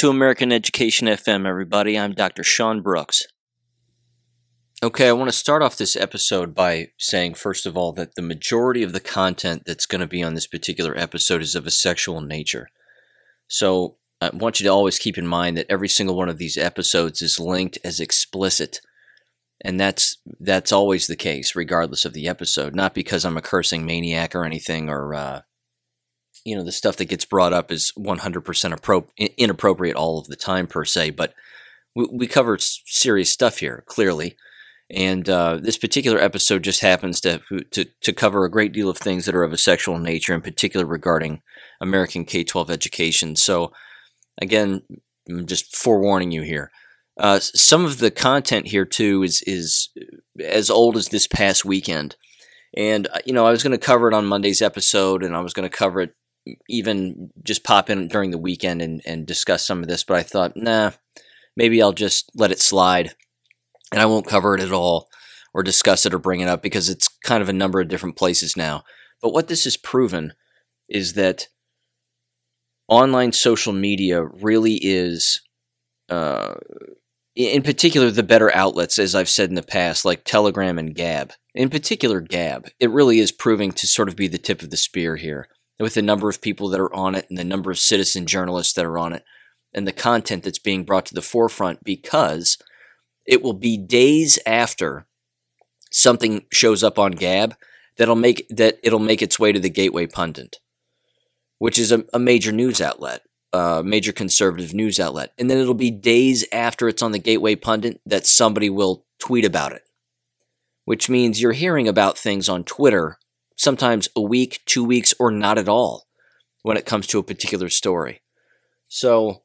To American Education FM, everybody. I'm Dr. Sean Brooks. Okay, I want to start off this episode by saying, first of all, that the majority of the content that's going to be on this particular episode is of a sexual nature. So I want you to always keep in mind that every single one of these episodes is linked as explicit. And that's that's always the case, regardless of the episode. Not because I'm a cursing maniac or anything, or uh, you know the stuff that gets brought up is 100% appro- inappropriate all of the time per se but we, we cover serious stuff here clearly. And uh, this particular episode just happens to, to to cover a great deal of things that are of a sexual nature in particular regarding american k-12 education. So again i'm just forewarning you here. Uh, some of the content here too is is as old as this past weekend. And uh, you know, I was going to cover it on Monday's episode, and I was going to cover it even just pop in during the weekend and, and discuss some of this, but I thought, nah, maybe I'll just let it slide and I won't cover it at all or discuss it or bring it up because it's kind of a number of different places now. But what this has proven is that online social media really is, uh, in particular, the better outlets, as I've said in the past, like Telegram and Gab. In particular, Gab. It really is proving to sort of be the tip of the spear here with the number of people that are on it and the number of citizen journalists that are on it and the content that's being brought to the forefront because it will be days after something shows up on Gab that'll make that it'll make its way to the Gateway Pundit, which is a, a major news outlet, a major conservative news outlet, and then it'll be days after it's on the Gateway Pundit that somebody will tweet about it, which means you're hearing about things on Twitter sometimes a week, two weeks, or not at all when it comes to a particular story. So,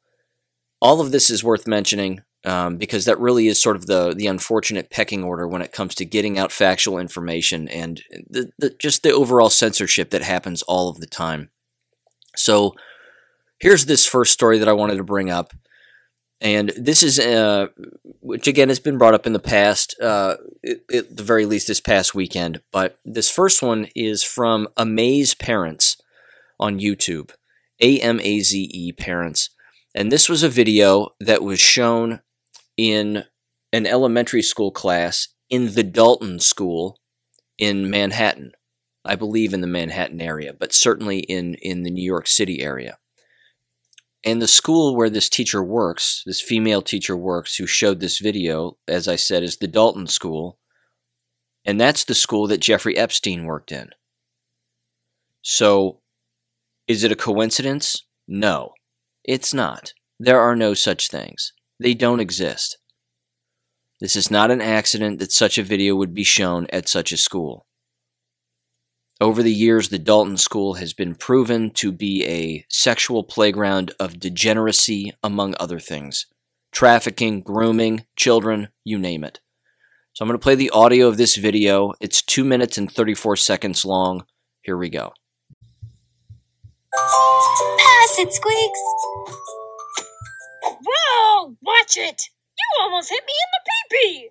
all of this is worth mentioning um, because that really is sort of the the unfortunate pecking order when it comes to getting out factual information and the, the, just the overall censorship that happens all of the time. So, here's this first story that I wanted to bring up. And this is, uh, which again has been brought up in the past, uh, at the very least this past weekend. But this first one is from Amaze Parents on YouTube, A M A Z E Parents. And this was a video that was shown in an elementary school class in the Dalton School in Manhattan. I believe in the Manhattan area, but certainly in, in the New York City area. And the school where this teacher works, this female teacher works, who showed this video, as I said, is the Dalton School. And that's the school that Jeffrey Epstein worked in. So, is it a coincidence? No, it's not. There are no such things, they don't exist. This is not an accident that such a video would be shown at such a school. Over the years, the Dalton School has been proven to be a sexual playground of degeneracy, among other things trafficking, grooming, children, you name it. So I'm going to play the audio of this video. It's 2 minutes and 34 seconds long. Here we go. Pass it, Squeaks! Whoa! Watch it! You almost hit me in the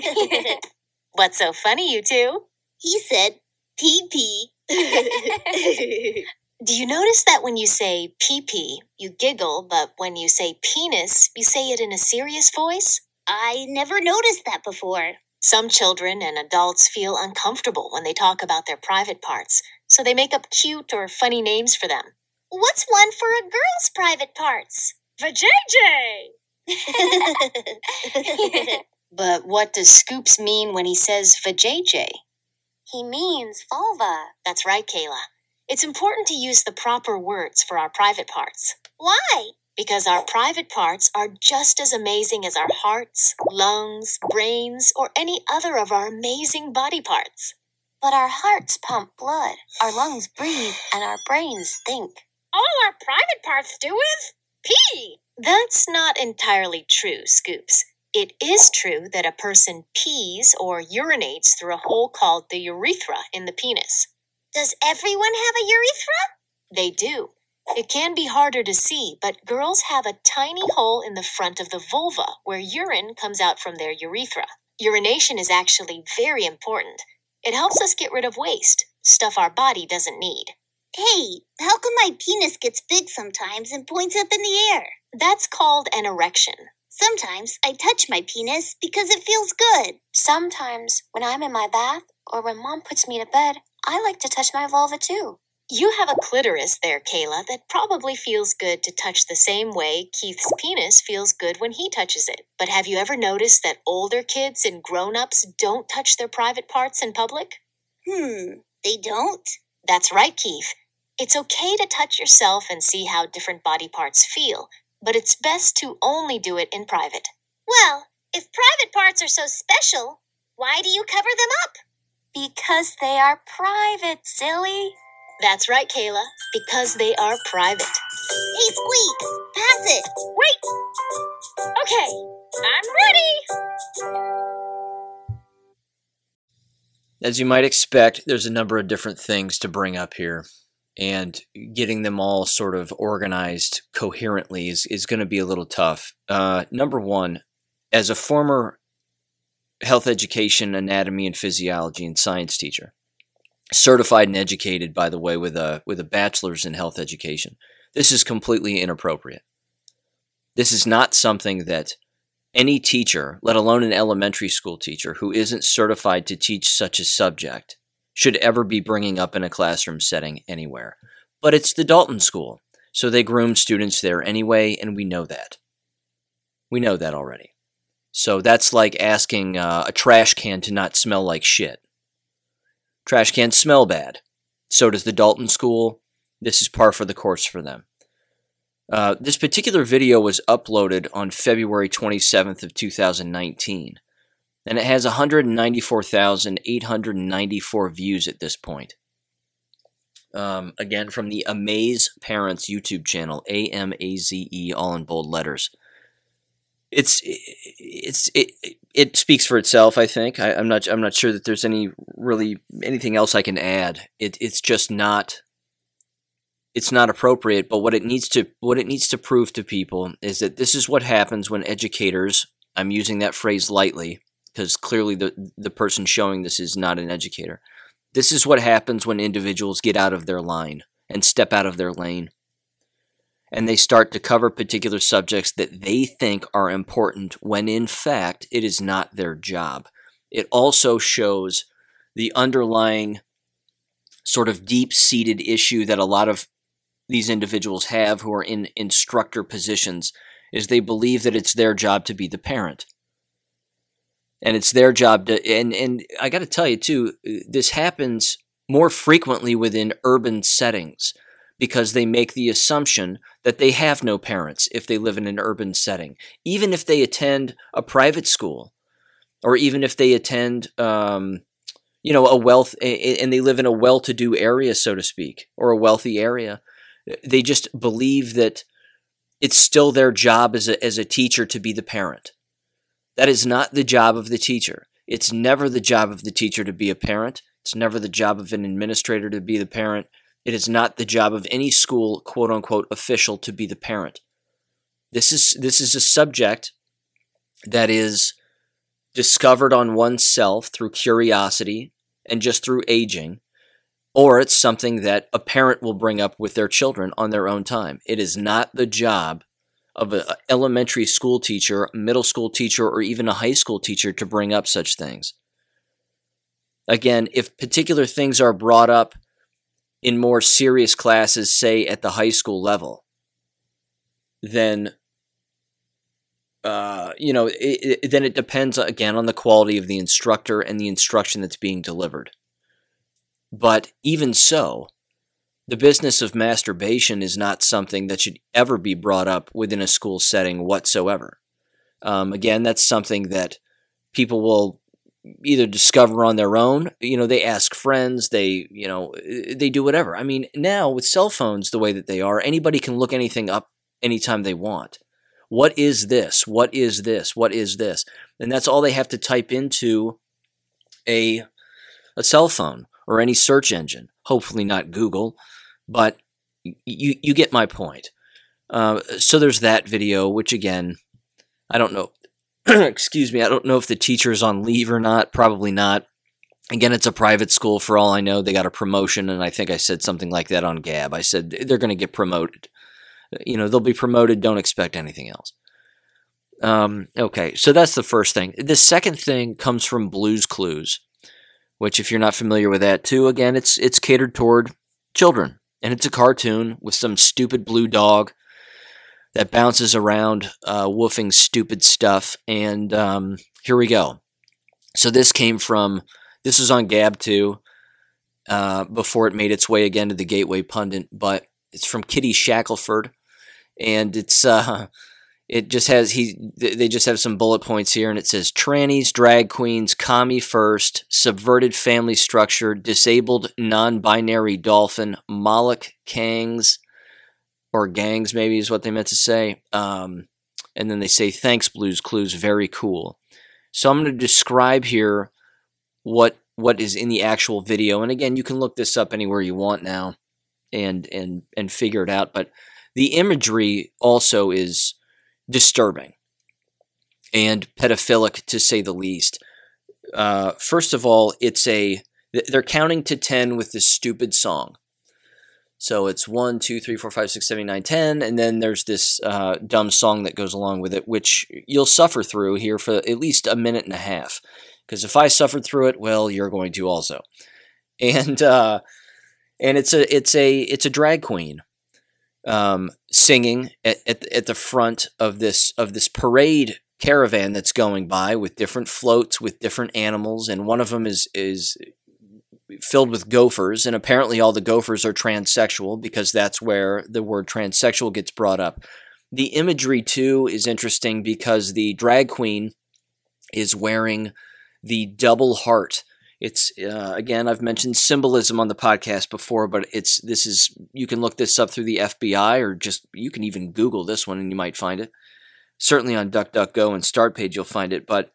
pee-pee! What's so funny, you two? He said pee pee. Do you notice that when you say pee pee, you giggle, but when you say penis, you say it in a serious voice? I never noticed that before. Some children and adults feel uncomfortable when they talk about their private parts, so they make up cute or funny names for them. What's one for a girl's private parts? Vajayjay! but what does Scoops mean when he says vajayjay? He means vulva. That's right, Kayla. It's important to use the proper words for our private parts. Why? Because our private parts are just as amazing as our hearts, lungs, brains, or any other of our amazing body parts. But our hearts pump blood, our lungs breathe, and our brains think. All our private parts do is pee. That's not entirely true, Scoops. It is true that a person pees or urinates through a hole called the urethra in the penis. Does everyone have a urethra? They do. It can be harder to see, but girls have a tiny hole in the front of the vulva where urine comes out from their urethra. Urination is actually very important. It helps us get rid of waste, stuff our body doesn't need. Hey, how come my penis gets big sometimes and points up in the air? That's called an erection. Sometimes I touch my penis because it feels good. Sometimes, when I'm in my bath or when mom puts me to bed, I like to touch my vulva too. You have a clitoris there, Kayla, that probably feels good to touch the same way Keith's penis feels good when he touches it. But have you ever noticed that older kids and grown ups don't touch their private parts in public? Hmm, they don't? That's right, Keith. It's okay to touch yourself and see how different body parts feel, but it's best to only do it in private. Well, if private parts are so special, why do you cover them up? Because they are private, silly. That's right, Kayla, because they are private. Hey, Squeaks, pass it. Wait! Okay, I'm ready! As you might expect, there's a number of different things to bring up here, and getting them all sort of organized coherently is, is going to be a little tough. Uh, number one, as a former health education, anatomy, and physiology and science teacher, certified and educated, by the way, with a with a bachelor's in health education, this is completely inappropriate. This is not something that any teacher, let alone an elementary school teacher who isn't certified to teach such a subject, should ever be bringing up in a classroom setting anywhere. But it's the Dalton School, so they groom students there anyway, and we know that. We know that already. So that's like asking uh, a trash can to not smell like shit. Trash cans smell bad. So does the Dalton School. This is par for the course for them. Uh, this particular video was uploaded on February 27th of 2019, and it has 194,894 views at this point. Um, again, from the Amaze Parents YouTube channel, A M A Z E, all in bold letters. It's it's it it speaks for itself. I think I, I'm not I'm not sure that there's any really anything else I can add. It it's just not it's not appropriate but what it needs to what it needs to prove to people is that this is what happens when educators i'm using that phrase lightly because clearly the the person showing this is not an educator. This is what happens when individuals get out of their line and step out of their lane. And they start to cover particular subjects that they think are important when in fact it is not their job. It also shows the underlying sort of deep seated issue that a lot of these individuals have who are in instructor positions is they believe that it's their job to be the parent. And it's their job to and and I got to tell you too this happens more frequently within urban settings because they make the assumption that they have no parents if they live in an urban setting even if they attend a private school or even if they attend um, you know a wealth and they live in a well-to-do area so to speak or a wealthy area they just believe that it's still their job as a, as a teacher to be the parent. That is not the job of the teacher. It's never the job of the teacher to be a parent. It's never the job of an administrator to be the parent. It is not the job of any school quote unquote official to be the parent. This is this is a subject that is discovered on oneself through curiosity and just through aging or it's something that a parent will bring up with their children on their own time. It is not the job of an elementary school teacher, middle school teacher, or even a high school teacher to bring up such things. Again, if particular things are brought up in more serious classes, say at the high school level, then uh, you know, it, it, then it depends again on the quality of the instructor and the instruction that's being delivered. But even so, the business of masturbation is not something that should ever be brought up within a school setting whatsoever. Um, again, that's something that people will either discover on their own. You know, they ask friends, they, you know, they do whatever. I mean, now with cell phones the way that they are, anybody can look anything up anytime they want. What is this? What is this? What is this? And that's all they have to type into a a cell phone or any search engine. Hopefully not Google, but you you get my point. Uh, so there's that video, which again, I don't know. excuse me, I don't know if the teacher is on leave or not. Probably not. Again, it's a private school for all I know. They got a promotion, and I think I said something like that on Gab. I said they're going to get promoted. You know, they'll be promoted. Don't expect anything else. Um, okay, so that's the first thing. The second thing comes from Blues Clues, which, if you're not familiar with that, too, again, it's it's catered toward children, and it's a cartoon with some stupid blue dog that bounces around, uh, woofing stupid stuff. And um, here we go. So this came from this was on Gab too, uh, before it made its way again to the Gateway Pundit, but it's from Kitty Shackelford, and it's uh, it just has he they just have some bullet points here, and it says trannies, drag queens, commie first, subverted family structure, disabled non-binary dolphin, Moloch Kangs, or gangs maybe is what they meant to say. Um, and then they say thanks, Blues Clues, very cool. So I'm going to describe here what what is in the actual video. And again, you can look this up anywhere you want now and and and figure it out, but the imagery also is disturbing and pedophilic to say the least. Uh, first of all, it's a they're counting to 10 with this stupid song. So it's one, two, three, four, five, six, seven, nine, ten, and then there's this uh, dumb song that goes along with it, which you'll suffer through here for at least a minute and a half. Because if I suffered through it, well, you're going to also. And uh, and it's a it's a it's a drag queen um, singing at, at at the front of this of this parade caravan that's going by with different floats with different animals, and one of them is is filled with gophers, and apparently all the gophers are transsexual because that's where the word transsexual gets brought up. The imagery, too, is interesting because the drag queen is wearing the double heart. It's uh, again, I've mentioned symbolism on the podcast before, but it's this is you can look this up through the FBI or just you can even Google this one and you might find it. Certainly on DuckDuckGo and Startpage you'll find it, but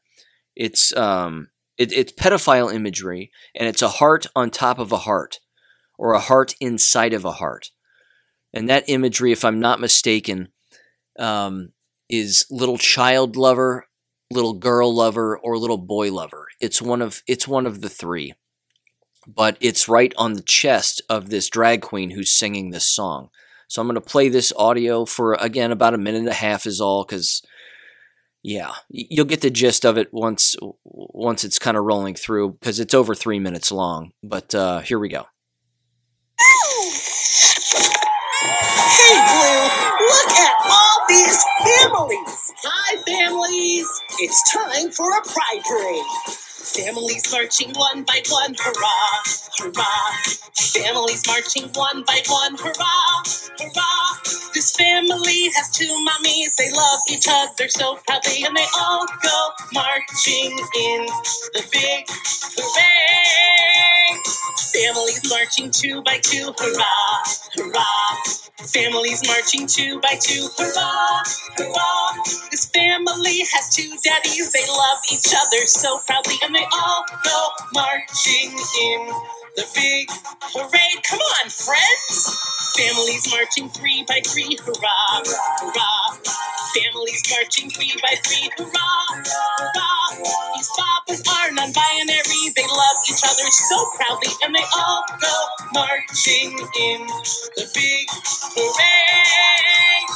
it's um, it, it's pedophile imagery, and it's a heart on top of a heart, or a heart inside of a heart. And that imagery, if I'm not mistaken, um, is little child lover, little girl lover, or little boy lover. It's one of it's one of the three. But it's right on the chest of this drag queen who's singing this song. So I'm going to play this audio for again about a minute and a half is all because yeah, you'll get the gist of it once once it's kind of rolling through because it's over three minutes long. But uh, here we go. Hey, Blue! Look at all these families! Hi, families! It's time for a pride parade. Families marching one by one, hurrah, hurrah. Families marching one by one, hurrah, hurrah. This family has two mommies. They love each other so proudly, and they all go marching in the big parade. Families marching two by two, hurrah, hurrah. Families marching two by two, hurrah, hurrah. This family has two daddies. They love each other so proudly, and they all go marching in the big parade. Come on, friends! Families marching three by three, hurrah, hurrah. Families marching three by three, hurrah, hurrah. These papas are non-binary. They love each other so proudly, and they all go marching in the big parade.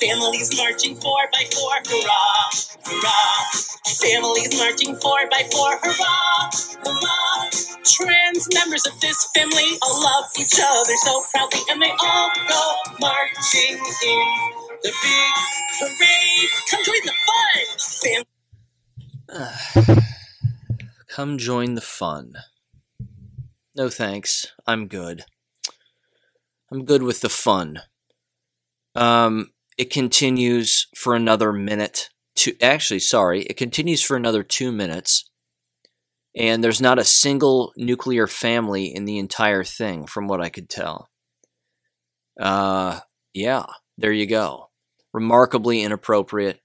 Families marching four by four, hurrah, hurrah. Families marching four by four, hurrah, hurrah. Trans members of this family all love each other so proudly, and they all go marching in the big parade. Come join the fun. Come join the fun. No thanks. I'm good. I'm good with the fun. Um, it continues for another minute. To actually, sorry, it continues for another two minutes, and there's not a single nuclear family in the entire thing, from what I could tell. Uh, yeah, there you go. Remarkably inappropriate.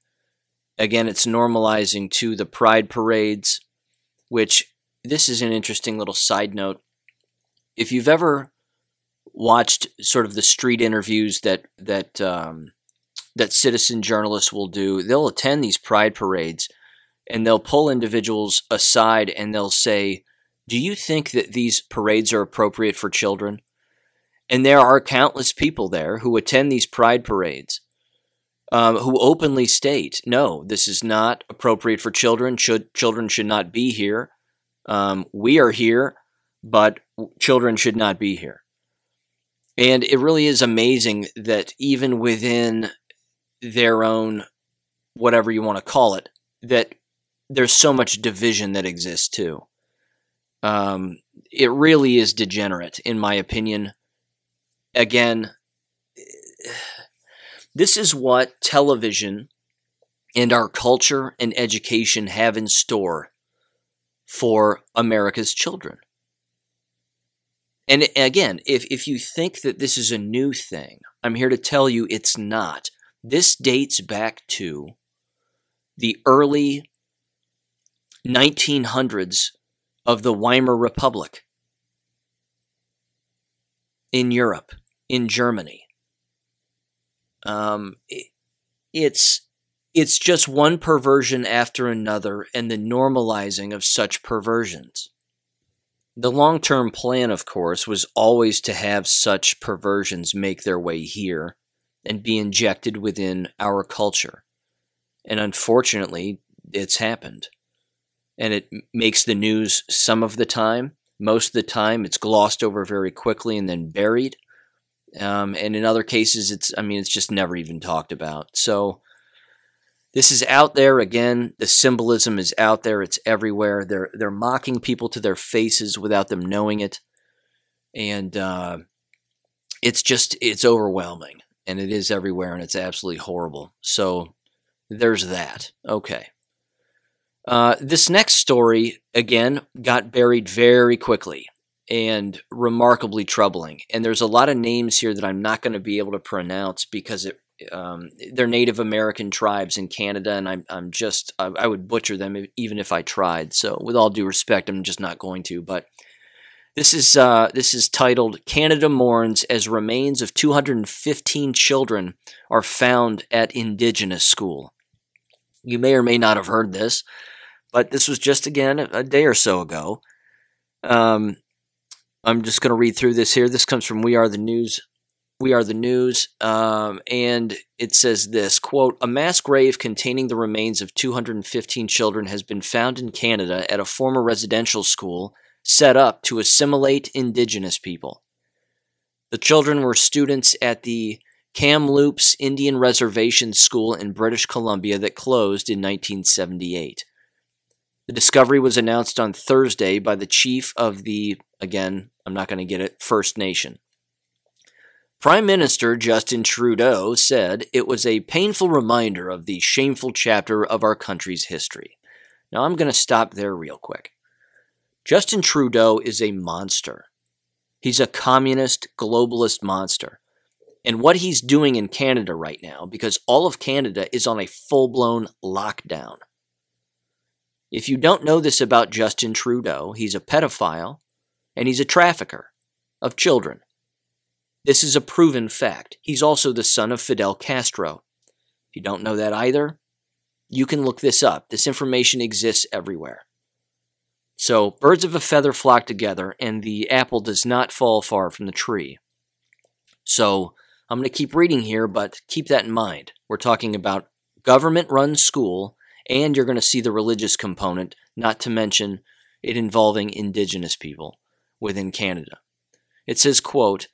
Again, it's normalizing to the pride parades, which this is an interesting little side note. If you've ever watched sort of the street interviews that that um, that citizen journalists will do. They'll attend these pride parades and they'll pull individuals aside and they'll say, Do you think that these parades are appropriate for children? And there are countless people there who attend these pride parades um, who openly state, no, this is not appropriate for children. Should children should not be here. Um, we are here, but children should not be here. And it really is amazing that even within their own, whatever you want to call it, that there's so much division that exists too. Um, it really is degenerate, in my opinion. Again, this is what television and our culture and education have in store for America's children. And again, if, if you think that this is a new thing, I'm here to tell you it's not. This dates back to the early 1900s of the Weimar Republic in Europe, in Germany. Um, it, it's it's just one perversion after another and the normalizing of such perversions. The long term plan, of course, was always to have such perversions make their way here and be injected within our culture. And unfortunately, it's happened. And it makes the news some of the time. Most of the time, it's glossed over very quickly and then buried. Um, and in other cases, it's, I mean, it's just never even talked about. So this is out there again. The symbolism is out there. It's everywhere. They're, they're mocking people to their faces without them knowing it. And, uh, it's just, it's overwhelming and it is everywhere and it's absolutely horrible. So there's that. Okay. Uh, this next story, again, got buried very quickly and remarkably troubling. And there's a lot of names here that I'm not going to be able to pronounce because it, um, they're Native American tribes in Canada, and I'm, I'm just I, I, would butcher them even if I tried. So, with all due respect, I'm just not going to. But this is uh, this is titled "Canada Mourns as Remains of 215 Children Are Found at Indigenous School." You may or may not have heard this, but this was just again a day or so ago. Um, I'm just going to read through this here. This comes from We Are the News. We Are the News, um, and it says this quote: A mass grave containing the remains of 215 children has been found in Canada at a former residential school set up to assimilate Indigenous people. The children were students at the Kamloops Indian Reservation School in British Columbia that closed in 1978. The discovery was announced on Thursday by the chief of the, again, I'm not going to get it, First Nation. Prime Minister Justin Trudeau said it was a painful reminder of the shameful chapter of our country's history. Now I'm going to stop there real quick. Justin Trudeau is a monster. He's a communist, globalist monster. And what he's doing in Canada right now, because all of Canada is on a full blown lockdown, if you don't know this about Justin Trudeau, he's a pedophile and he's a trafficker of children. This is a proven fact. He's also the son of Fidel Castro. If you don't know that either, you can look this up. This information exists everywhere. So, birds of a feather flock together, and the apple does not fall far from the tree. So, I'm going to keep reading here, but keep that in mind. We're talking about government run school and you're going to see the religious component, not to mention it involving indigenous people within Canada. It says, quote,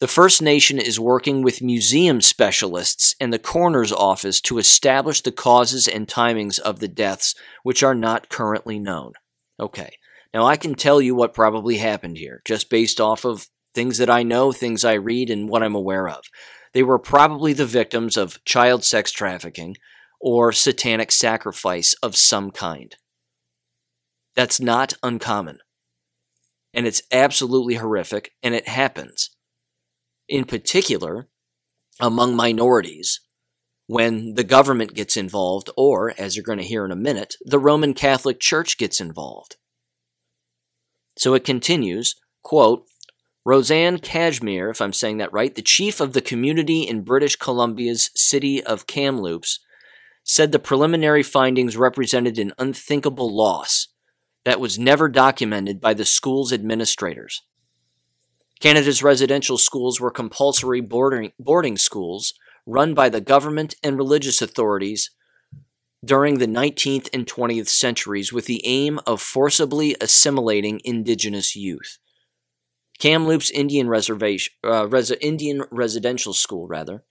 the First Nation is working with museum specialists and the coroner's office to establish the causes and timings of the deaths, which are not currently known. Okay, now I can tell you what probably happened here, just based off of things that I know, things I read, and what I'm aware of. They were probably the victims of child sex trafficking, or satanic sacrifice of some kind. That's not uncommon. And it's absolutely horrific, and it happens. In particular, among minorities, when the government gets involved, or, as you're going to hear in a minute, the Roman Catholic Church gets involved. So it continues, quote, Rosanne Casimir, if I'm saying that right, the chief of the community in British Columbia's city of Kamloops, said the preliminary findings represented an unthinkable loss. That was never documented by the school's administrators. Canada's residential schools were compulsory boarding, boarding schools run by the government and religious authorities during the 19th and 20th centuries with the aim of forcibly assimilating indigenous youth. Kamloops Indian Reservation, uh, Res- Indian Residential School, rather,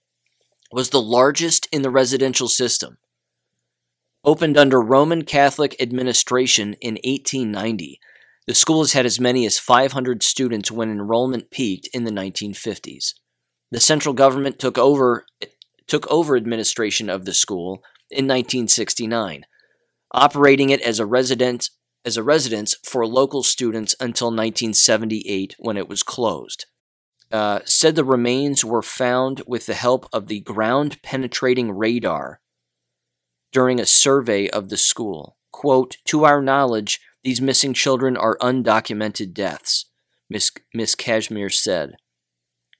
was the largest in the residential system. Opened under Roman Catholic administration in 1890, the school has had as many as 500 students when enrollment peaked in the 1950s. The central government took over took over administration of the school in 1969, operating it as a resident as a residence for local students until 1978 when it was closed. Uh, said the remains were found with the help of the ground penetrating radar during a survey of the school. Quote, To our knowledge, these missing children are undocumented deaths, Miss, Miss Casimir said.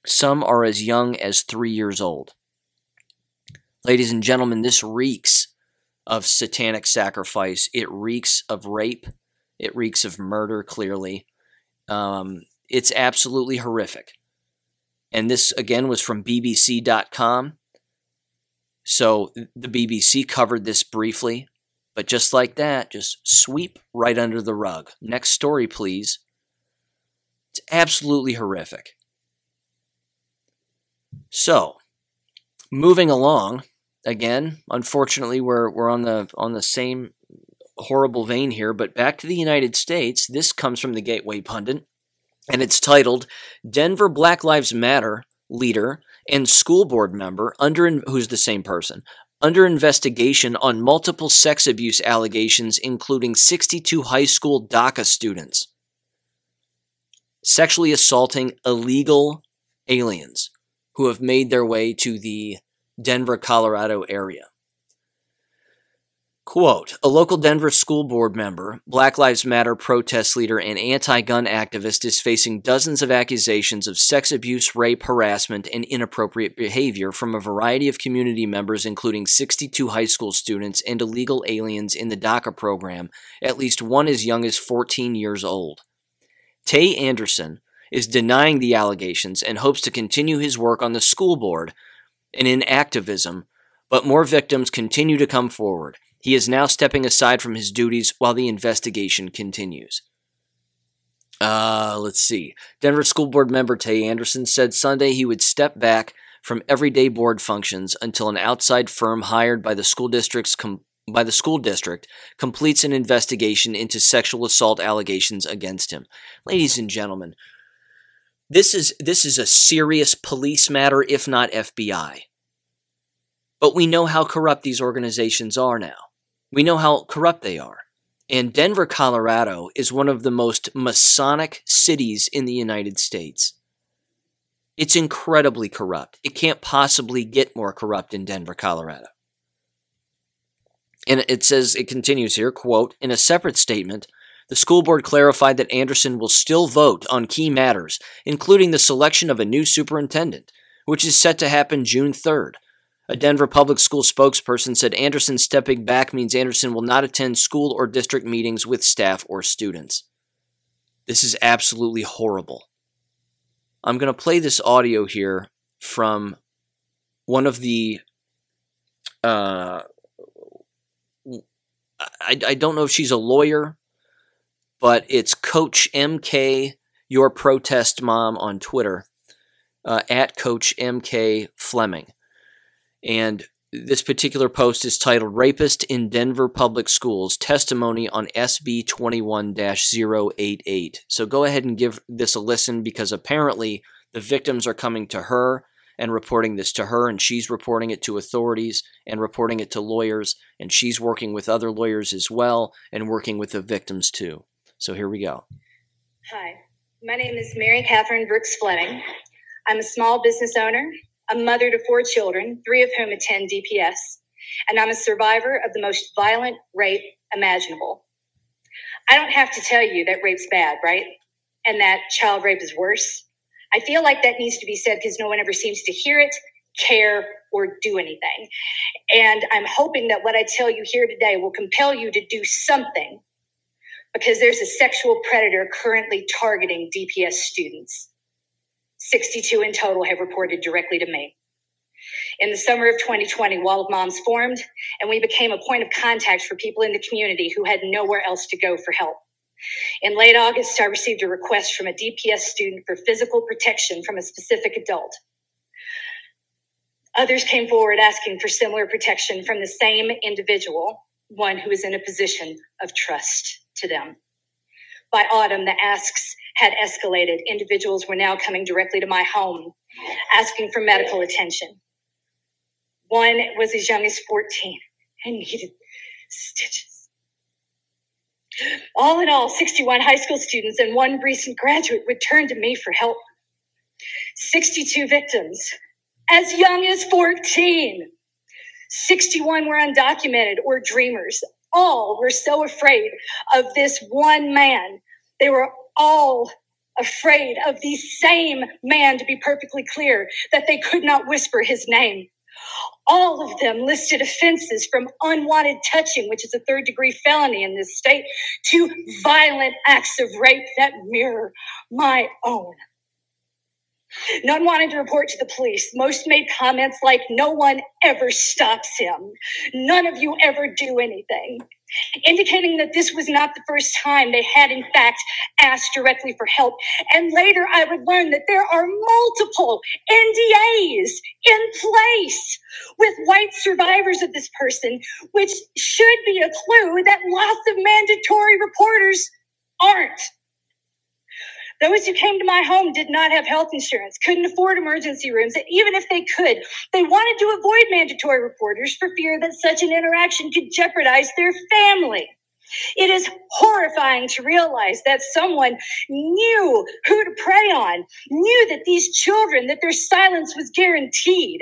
Some are as young as three years old. Ladies and gentlemen, this reeks of satanic sacrifice. It reeks of rape. It reeks of murder, clearly. Um, it's absolutely horrific. And this, again, was from BBC.com. So the BBC covered this briefly. But just like that, just sweep right under the rug. Next story, please. It's absolutely horrific. So, moving along, again, unfortunately, we're we're on the on the same horrible vein here. But back to the United States. This comes from the Gateway Pundit, and it's titled "Denver Black Lives Matter leader and school board member under who's the same person under investigation on multiple sex abuse allegations, including 62 high school DACA students sexually assaulting illegal aliens who have made their way to the Denver, Colorado area. Quote A local Denver school board member, Black Lives Matter protest leader, and anti gun activist is facing dozens of accusations of sex abuse, rape, harassment, and inappropriate behavior from a variety of community members, including 62 high school students and illegal aliens in the DACA program, at least one as young as 14 years old. Tay Anderson is denying the allegations and hopes to continue his work on the school board and in activism, but more victims continue to come forward. He is now stepping aside from his duties while the investigation continues. Uh, let's see. Denver School Board member Tay Anderson said Sunday he would step back from everyday board functions until an outside firm hired by the school district's com- by the school district completes an investigation into sexual assault allegations against him. Ladies and gentlemen, this is this is a serious police matter if not FBI. But we know how corrupt these organizations are now. We know how corrupt they are. And Denver, Colorado is one of the most Masonic cities in the United States. It's incredibly corrupt. It can't possibly get more corrupt in Denver, Colorado. And it says, it continues here, quote, in a separate statement, the school board clarified that Anderson will still vote on key matters, including the selection of a new superintendent, which is set to happen June 3rd. A Denver public school spokesperson said Anderson stepping back means Anderson will not attend school or district meetings with staff or students. This is absolutely horrible. I'm going to play this audio here from one of the. Uh, I, I don't know if she's a lawyer, but it's Coach MK, your protest mom on Twitter, uh, at Coach MK Fleming. And this particular post is titled Rapist in Denver Public Schools Testimony on SB 21 088. So go ahead and give this a listen because apparently the victims are coming to her and reporting this to her, and she's reporting it to authorities and reporting it to lawyers, and she's working with other lawyers as well and working with the victims too. So here we go. Hi, my name is Mary Catherine Brooks Fleming. I'm a small business owner a mother to four children, three of whom attend DPS, and I'm a survivor of the most violent rape imaginable. I don't have to tell you that rape's bad, right? And that child rape is worse. I feel like that needs to be said because no one ever seems to hear it, care, or do anything. And I'm hoping that what I tell you here today will compel you to do something because there's a sexual predator currently targeting DPS students. 62 in total have reported directly to me. In the summer of 2020, Wall of Moms formed, and we became a point of contact for people in the community who had nowhere else to go for help. In late August, I received a request from a DPS student for physical protection from a specific adult. Others came forward asking for similar protection from the same individual, one who is in a position of trust to them. By autumn, the asks had escalated. Individuals were now coming directly to my home asking for medical attention. One was as young as 14 and needed stitches. All in all, 61 high school students and one recent graduate would turn to me for help. 62 victims, as young as 14. 61 were undocumented or dreamers. All were so afraid of this one man. They were all afraid of the same man, to be perfectly clear, that they could not whisper his name. All of them listed offenses from unwanted touching, which is a third degree felony in this state, to violent acts of rape that mirror my own. None wanted to report to the police. Most made comments like, no one ever stops him. None of you ever do anything indicating that this was not the first time they had, in fact, asked directly for help. And later I would learn that there are multiple NDAs in place with white survivors of this person, which should be a clue that lots of mandatory reporters aren't. Those who came to my home did not have health insurance, couldn't afford emergency rooms, and even if they could, they wanted to avoid mandatory reporters for fear that such an interaction could jeopardize their family. It is horrifying to realize that someone knew who to prey on, knew that these children, that their silence was guaranteed.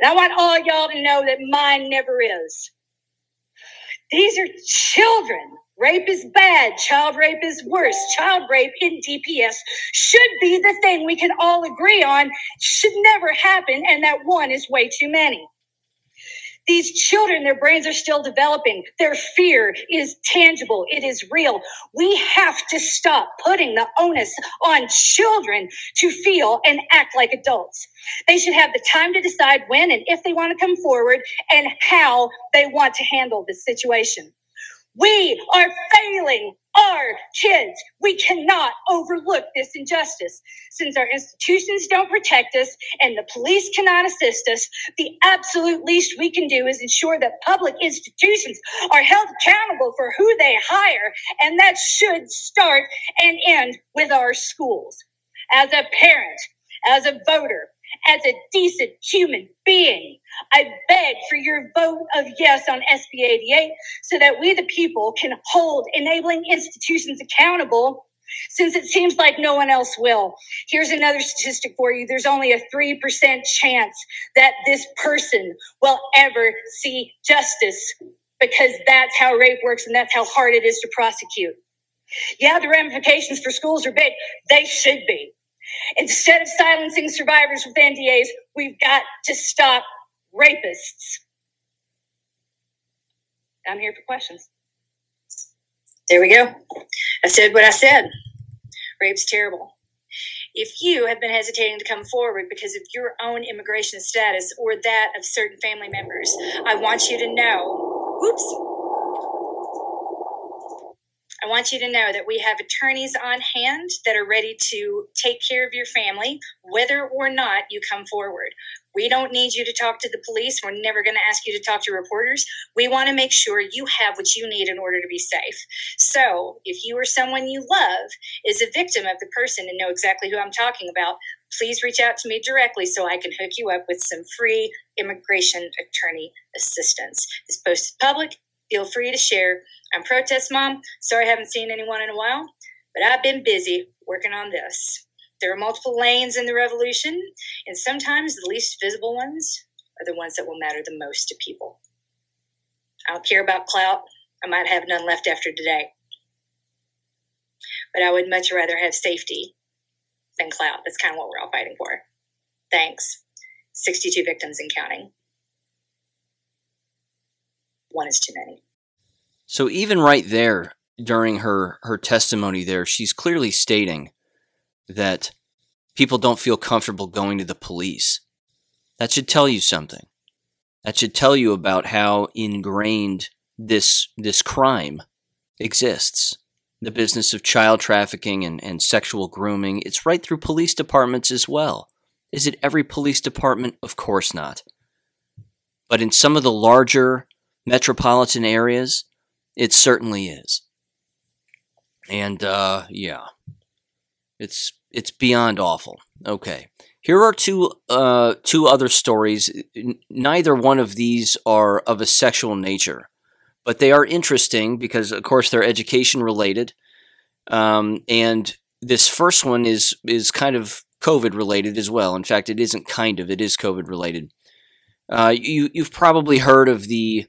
And I want all y'all to know that mine never is. These are children Rape is bad. Child rape is worse. Child rape in DPS should be the thing we can all agree on, should never happen, and that one is way too many. These children, their brains are still developing. Their fear is tangible. It is real. We have to stop putting the onus on children to feel and act like adults. They should have the time to decide when and if they want to come forward and how they want to handle this situation. We are failing our kids. We cannot overlook this injustice. Since our institutions don't protect us and the police cannot assist us, the absolute least we can do is ensure that public institutions are held accountable for who they hire, and that should start and end with our schools. As a parent, as a voter, as a decent human being. I beg for your vote of yes on SB 88 so that we, the people, can hold enabling institutions accountable since it seems like no one else will. Here's another statistic for you there's only a 3% chance that this person will ever see justice because that's how rape works and that's how hard it is to prosecute. Yeah, the ramifications for schools are big. They should be. Instead of silencing survivors with NDAs, we've got to stop rapists. I'm here for questions. There we go. I said what I said. Rape's terrible. If you have been hesitating to come forward because of your own immigration status or that of certain family members, I want you to know. Oops. I want you to know that we have attorneys on hand that are ready to take care of your family, whether or not you come forward. We don't need you to talk to the police. We're never going to ask you to talk to reporters. We want to make sure you have what you need in order to be safe. So, if you or someone you love is a victim of the person and know exactly who I'm talking about, please reach out to me directly so I can hook you up with some free immigration attorney assistance. This post is public. Feel free to share. I'm Protest Mom. Sorry I haven't seen anyone in a while, but I've been busy working on this. There are multiple lanes in the revolution, and sometimes the least visible ones are the ones that will matter the most to people. I don't care about clout. I might have none left after today. But I would much rather have safety than clout. That's kind of what we're all fighting for. Thanks. 62 victims and counting. One is too many. So even right there, during her her testimony there, she's clearly stating that people don't feel comfortable going to the police. That should tell you something. That should tell you about how ingrained this this crime exists. The business of child trafficking and, and sexual grooming, it's right through police departments as well. Is it every police department? Of course not. But in some of the larger metropolitan areas, it certainly is. And uh, yeah, it's it's beyond awful. Okay, here are two uh, two other stories. Neither one of these are of a sexual nature, but they are interesting because, of course, they're education related. Um, and this first one is is kind of COVID related as well. In fact, it isn't kind of; it is COVID related. Uh, you you've probably heard of the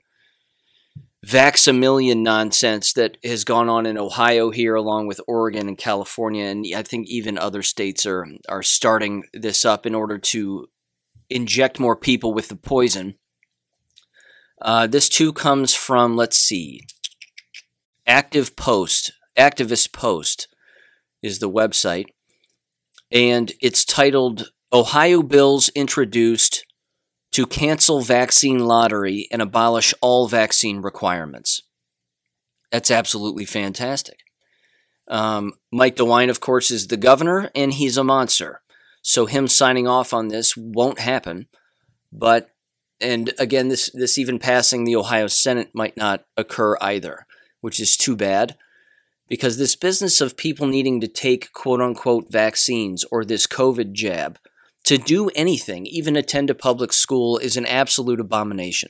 Vax-A-Million nonsense that has gone on in Ohio here, along with Oregon and California, and I think even other states are are starting this up in order to inject more people with the poison. Uh, this too comes from let's see, Active Post, Activist Post is the website, and it's titled "Ohio Bills Introduced." To cancel vaccine lottery and abolish all vaccine requirements. That's absolutely fantastic. Um, Mike DeWine, of course, is the governor, and he's a monster. So him signing off on this won't happen. But and again, this this even passing the Ohio Senate might not occur either, which is too bad. Because this business of people needing to take quote unquote vaccines or this COVID jab to do anything, even attend a public school, is an absolute abomination.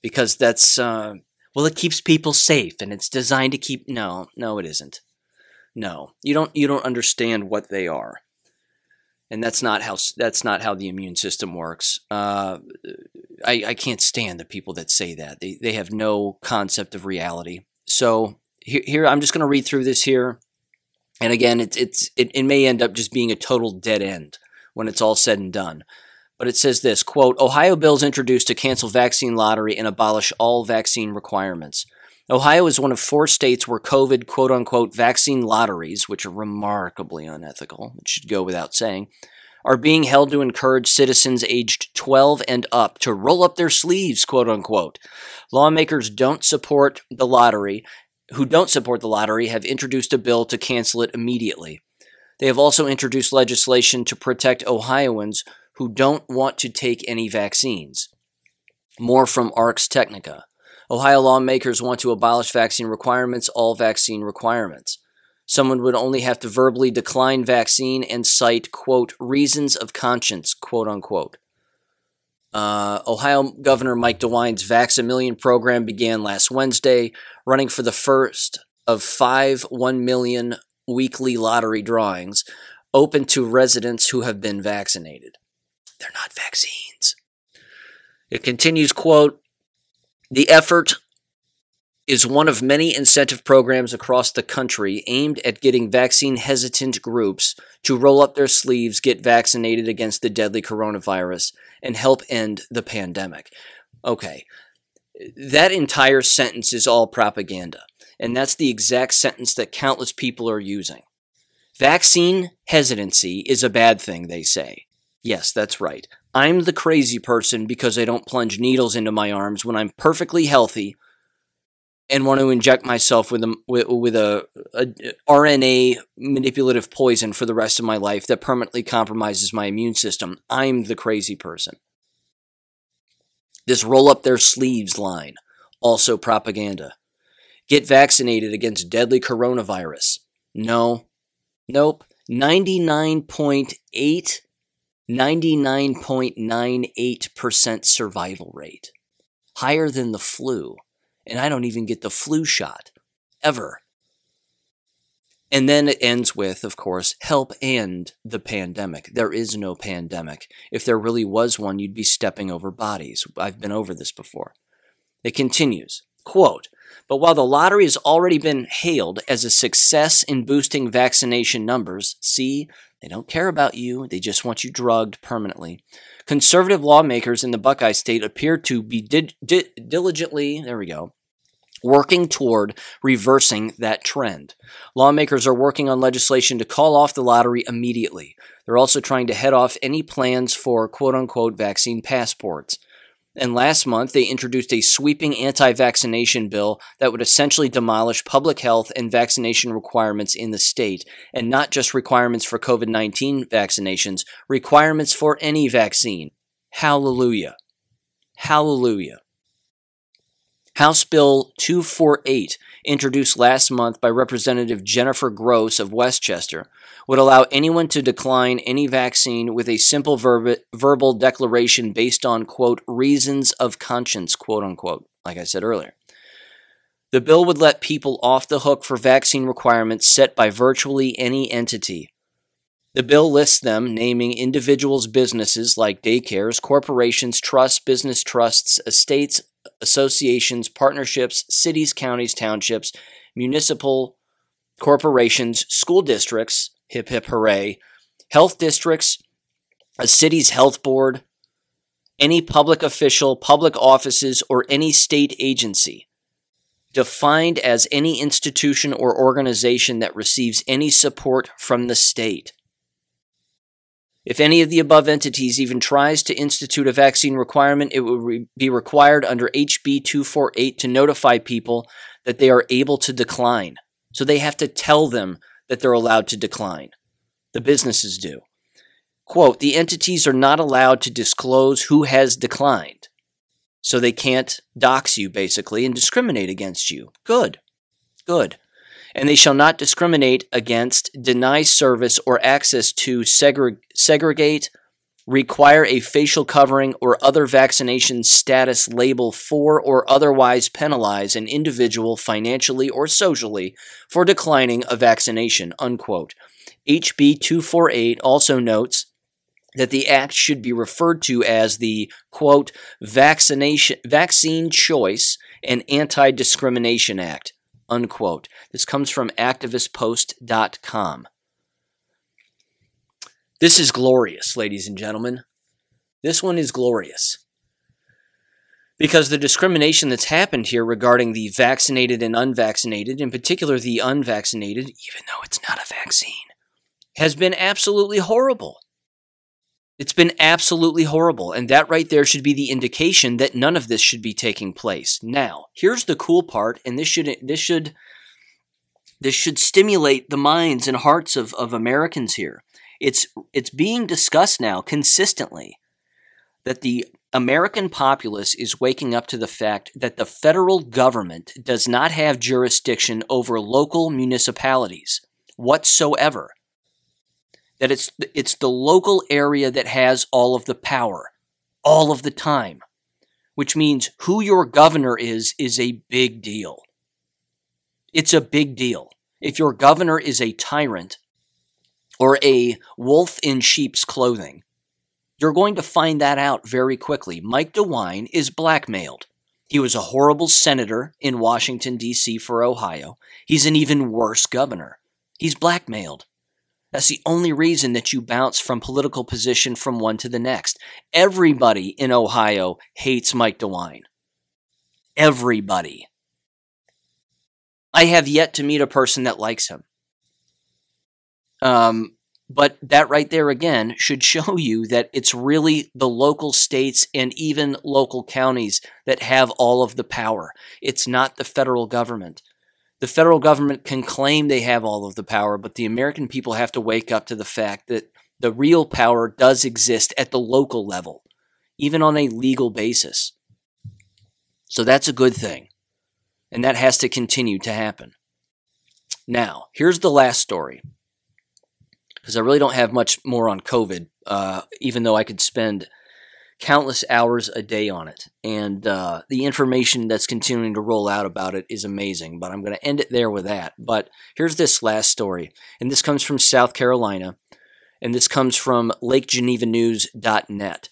Because that's, uh, well, it keeps people safe and it's designed to keep. No, no, it isn't. No, you don't. You don't understand what they are, and that's not how. That's not how the immune system works. Uh, I, I can't stand the people that say that. They they have no concept of reality. So here, here I'm just going to read through this here, and again, it's it's it, it may end up just being a total dead end when it's all said and done. But it says this quote, Ohio bills introduced to cancel vaccine lottery and abolish all vaccine requirements. Ohio is one of four states where COVID quote unquote vaccine lotteries, which are remarkably unethical, it should go without saying, are being held to encourage citizens aged 12 and up to roll up their sleeves, quote unquote. Lawmakers don't support the lottery, who don't support the lottery, have introduced a bill to cancel it immediately. They have also introduced legislation to protect Ohioans who don't want to take any vaccines. More from Ars Technica. Ohio lawmakers want to abolish vaccine requirements, all vaccine requirements. Someone would only have to verbally decline vaccine and cite, quote, reasons of conscience, quote unquote. Uh, Ohio Governor Mike DeWine's Vax-A-Million program began last Wednesday, running for the first of five 1 million weekly lottery drawings open to residents who have been vaccinated. They're not vaccines. It continues, quote, the effort is one of many incentive programs across the country aimed at getting vaccine hesitant groups to roll up their sleeves, get vaccinated against the deadly coronavirus, and help end the pandemic. Okay, that entire sentence is all propaganda and that's the exact sentence that countless people are using. Vaccine hesitancy is a bad thing, they say. Yes, that's right. I'm the crazy person because I don't plunge needles into my arms when I'm perfectly healthy and want to inject myself with a with, a, a, RNA manipulative poison for the rest of my life that permanently compromises my immune system. I'm the crazy person. This roll up their sleeves line, also propaganda. Get vaccinated against deadly coronavirus. No. Nope. 99.8 99.98% survival rate. Higher than the flu. And I don't even get the flu shot. Ever. And then it ends with, of course, help end the pandemic. There is no pandemic. If there really was one, you'd be stepping over bodies. I've been over this before. It continues, quote, but while the lottery has already been hailed as a success in boosting vaccination numbers, see, they don't care about you, they just want you drugged permanently. Conservative lawmakers in the Buckeye State appear to be di- di- diligently, there we go, working toward reversing that trend. Lawmakers are working on legislation to call off the lottery immediately. They're also trying to head off any plans for quote unquote vaccine passports. And last month, they introduced a sweeping anti vaccination bill that would essentially demolish public health and vaccination requirements in the state, and not just requirements for COVID 19 vaccinations, requirements for any vaccine. Hallelujah. Hallelujah. House Bill 248, introduced last month by Representative Jennifer Gross of West Chester, would allow anyone to decline any vaccine with a simple verb- verbal declaration based on, quote, reasons of conscience, quote unquote, like I said earlier. The bill would let people off the hook for vaccine requirements set by virtually any entity. The bill lists them, naming individuals' businesses like daycares, corporations, trusts, business trusts, estates, associations, partnerships, cities, counties, townships, municipal corporations, school districts, hip hip hooray, health districts, a city's health board, any public official, public offices, or any state agency, defined as any institution or organization that receives any support from the state. If any of the above entities even tries to institute a vaccine requirement, it will re- be required under HB 248 to notify people that they are able to decline. So they have to tell them that they're allowed to decline. The businesses do. Quote, the entities are not allowed to disclose who has declined. So they can't dox you, basically, and discriminate against you. Good. Good and they shall not discriminate against, deny service or access to, segreg- segregate, require a facial covering or other vaccination status label for or otherwise penalize an individual financially or socially for declining a vaccination. Unquote. HB 248 also notes that the act should be referred to as the quote vaccination vaccine choice and anti-discrimination act unquote. This comes from activistpost.com. This is glorious, ladies and gentlemen. This one is glorious. Because the discrimination that's happened here regarding the vaccinated and unvaccinated, in particular the unvaccinated, even though it's not a vaccine, has been absolutely horrible. It's been absolutely horrible, and that right there should be the indication that none of this should be taking place. Now, here's the cool part, and this should this should this should stimulate the minds and hearts of, of Americans here. It's it's being discussed now consistently that the American populace is waking up to the fact that the federal government does not have jurisdiction over local municipalities whatsoever. That it's it's the local area that has all of the power all of the time which means who your governor is is a big deal. It's a big deal. If your governor is a tyrant or a wolf in sheep's clothing you're going to find that out very quickly mike dewine is blackmailed he was a horrible senator in washington d.c for ohio he's an even worse governor he's blackmailed that's the only reason that you bounce from political position from one to the next. Everybody in Ohio hates Mike DeWine. Everybody. I have yet to meet a person that likes him. Um, but that right there again should show you that it's really the local states and even local counties that have all of the power. It's not the federal government. The federal government can claim they have all of the power, but the American people have to wake up to the fact that the real power does exist at the local level, even on a legal basis. So that's a good thing. And that has to continue to happen. Now, here's the last story. Because I really don't have much more on COVID, uh, even though I could spend countless hours a day on it. And uh, the information that's continuing to roll out about it is amazing. But I'm going to end it there with that. But here's this last story. And this comes from South Carolina. And this comes from LakeGenevaNews.net.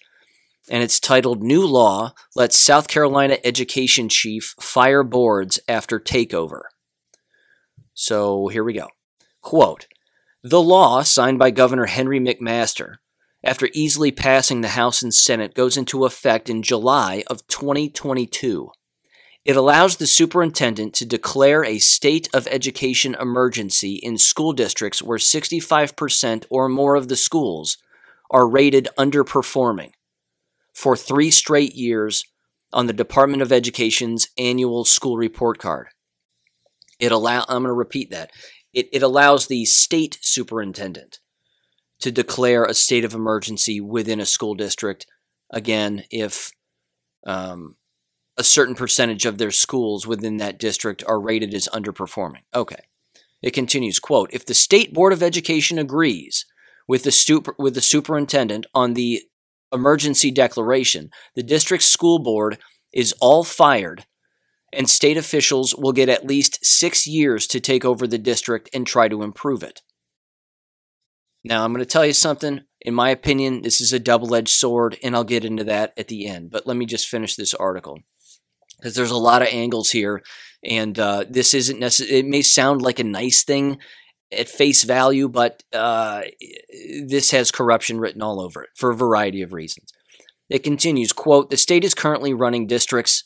And it's titled New Law Lets South Carolina Education Chief Fire Boards After Takeover. So here we go. Quote The law, signed by Governor Henry McMaster, after easily passing the House and Senate, goes into effect in July of 2022. It allows the superintendent to declare a state of education emergency in school districts where 65% or more of the schools are rated underperforming for three straight years on the Department of Education's annual school report card. It allow I'm going to repeat that. It, it allows the state superintendent to declare a state of emergency within a school district. Again, if um, a certain percentage of their schools within that district are rated as underperforming. Okay. It continues, quote, if the state board of education agrees with the super, with the superintendent on the emergency declaration, the district school board is all fired and state officials will get at least 6 years to take over the district and try to improve it. Now, I'm going to tell you something. In my opinion, this is a double edged sword, and I'll get into that at the end. But let me just finish this article because there's a lot of angles here, and uh, this isn't necessary. It may sound like a nice thing at face value, but uh, this has corruption written all over it for a variety of reasons. It continues, quote, the state is currently running districts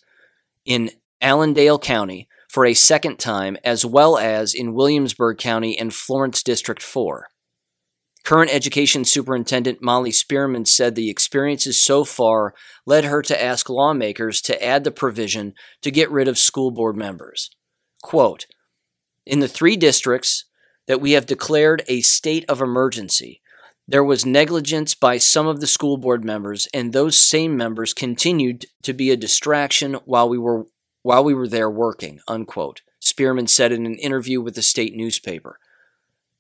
in Allendale County for a second time, as well as in Williamsburg County and Florence District 4. Current Education Superintendent Molly Spearman said the experiences so far led her to ask lawmakers to add the provision to get rid of school board members. Quote, in the three districts that we have declared a state of emergency, there was negligence by some of the school board members, and those same members continued to be a distraction while we were while we were there working. Unquote. Spearman said in an interview with the state newspaper.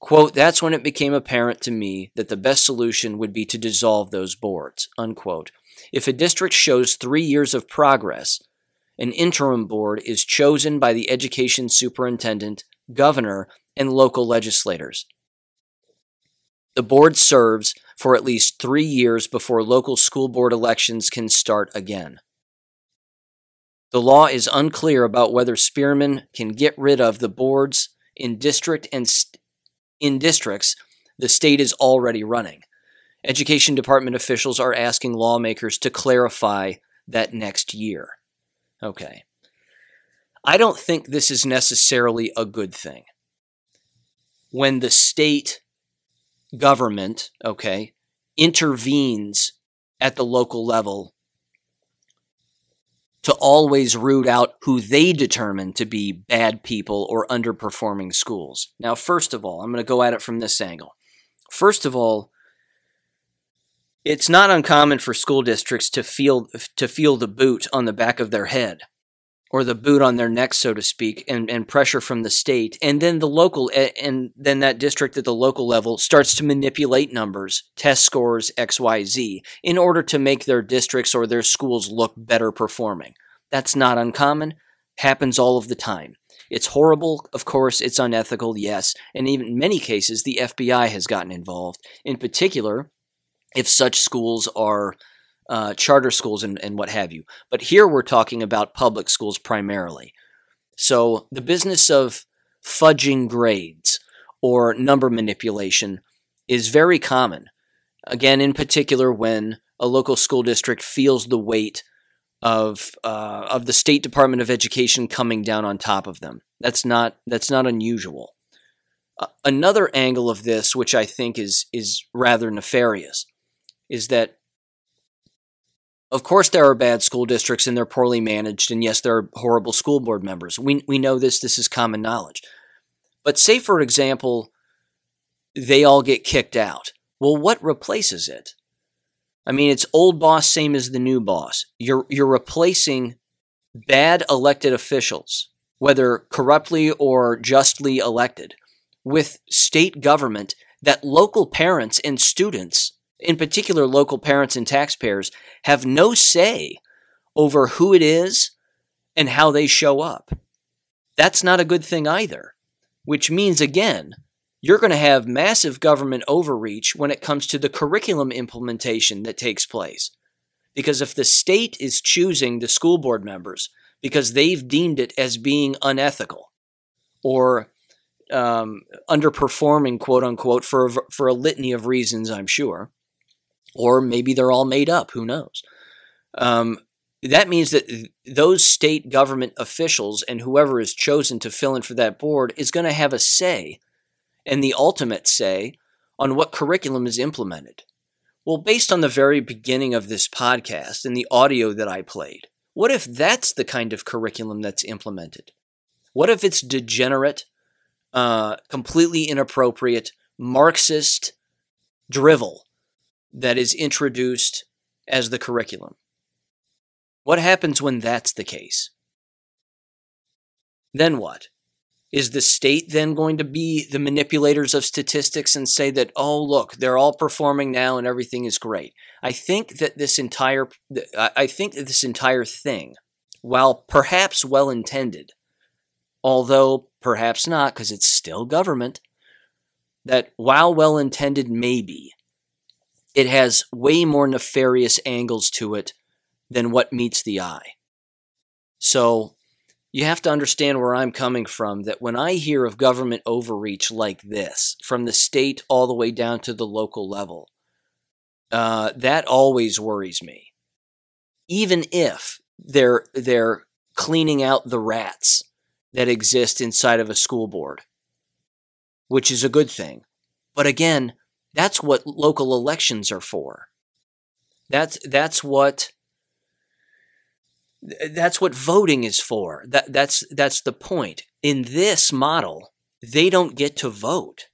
Quote, that's when it became apparent to me that the best solution would be to dissolve those boards. Unquote. If a district shows three years of progress, an interim board is chosen by the education superintendent, governor, and local legislators. The board serves for at least three years before local school board elections can start again. The law is unclear about whether Spearman can get rid of the boards in district and st- in districts the state is already running. Education department officials are asking lawmakers to clarify that next year. Okay. I don't think this is necessarily a good thing. When the state government, okay, intervenes at the local level to always root out who they determine to be bad people or underperforming schools. Now, first of all, I'm going to go at it from this angle. First of all, it's not uncommon for school districts to feel to feel the boot on the back of their head or the boot on their neck so to speak and, and pressure from the state. And then the local and then that district at the local level starts to manipulate numbers test scores xyz in order to make their districts or their schools look better performing. That's not uncommon. Happens all of the time. It's horrible. Of course it's unethical yes. And even in many cases the fbi has gotten involved. In particular if such schools are uh, charter schools and, and what have you. But here we're talking about public schools primarily. So the business of fudging grades or number manipulation is very common. Again, in particular, when a local school district feels the weight of uh, of the State Department of Education coming down on top of them. That's not that's not unusual. Uh, another angle of this, which I think is is rather nefarious, is that of course there are bad school districts and they're poorly managed and yes there are horrible school board members. We we know this this is common knowledge. But say for example they all get kicked out. Well, what replaces it? I mean, it's old boss same as the new boss. You're you're replacing bad elected officials, whether corruptly or justly elected, with state government that local parents and students in particular local parents and taxpayers, have no say over who it is and how they show up. That's not a good thing either, which means, again, you're going to have massive government overreach when it comes to the curriculum implementation that takes place. Because if the state is choosing the school board members because they've deemed it as being unethical or um, underperforming, quote unquote, for for a litany of reasons, I'm sure, or maybe they're all made up. Who knows? Um, that means that those state government officials and whoever is chosen to fill in for that board is going to have a say and the ultimate say on what curriculum is implemented. Well, based on the very beginning of this podcast and the audio that I played, what if that's the kind of curriculum that's implemented? What if it's degenerate, uh, completely inappropriate, Marxist drivel that is introduced as the curriculum? What happens when that's the case? Then what? Is the state then going to be the manipulators of statistics and say that, oh, look, they're all performing now and everything is great? I think that this entire, I think that this entire thing, while perhaps well intended, although perhaps not because it's still government, that while well intended, maybe, it has way more nefarious angles to it than what meets the eye. So you have to understand where I'm coming from that when I hear of government overreach like this, from the state all the way down to the local level, uh, that always worries me. Even if they're, they're cleaning out the rats that exist inside of a school board, which is a good thing. But again, that's what local elections are for. That's, that's what that's what voting is for. That, that's, that's the point. In this model, they don't get to vote.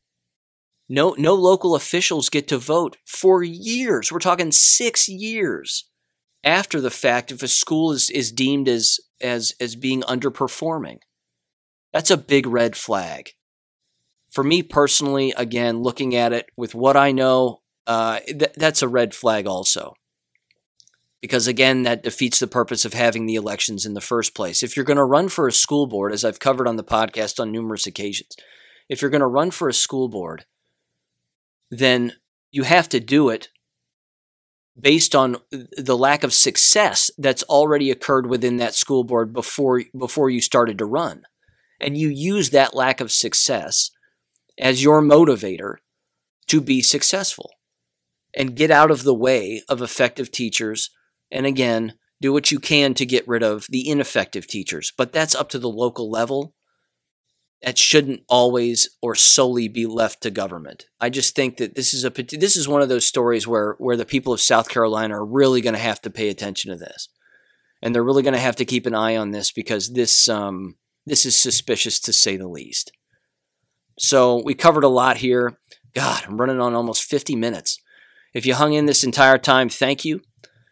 No, no local officials get to vote for years. We're talking six years after the fact if a school is, is deemed as, as, as being underperforming. That's a big red flag. For me personally, again, looking at it with what I know, uh, th- that's a red flag also because again, that defeats the purpose of having the elections in the first place. If you're going to run for a school board, as I've covered on the podcast on numerous occasions, if you're going to run for a school board, then you have to do it based on the lack of success that's already occurred within that school board before before you started to run. And you use that lack of success as your motivator to be successful and get out of the way of effective teachers and again, do what you can to get rid of the ineffective teachers, but that's up to the local level. That shouldn't always or solely be left to government. I just think that this is a this is one of those stories where where the people of South Carolina are really going to have to pay attention to this, and they're really going to have to keep an eye on this because this um, this is suspicious to say the least. So we covered a lot here. God, I'm running on almost 50 minutes. If you hung in this entire time, thank you.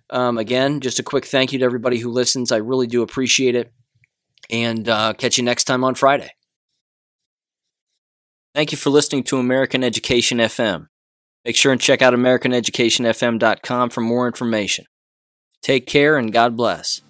Um, again, just a quick thank you to everybody who listens. I really do appreciate it. And uh, catch you next time on Friday. Thank you for listening to American Education FM. Make sure and check out AmericanEducationFM.com for more information. Take care and God bless.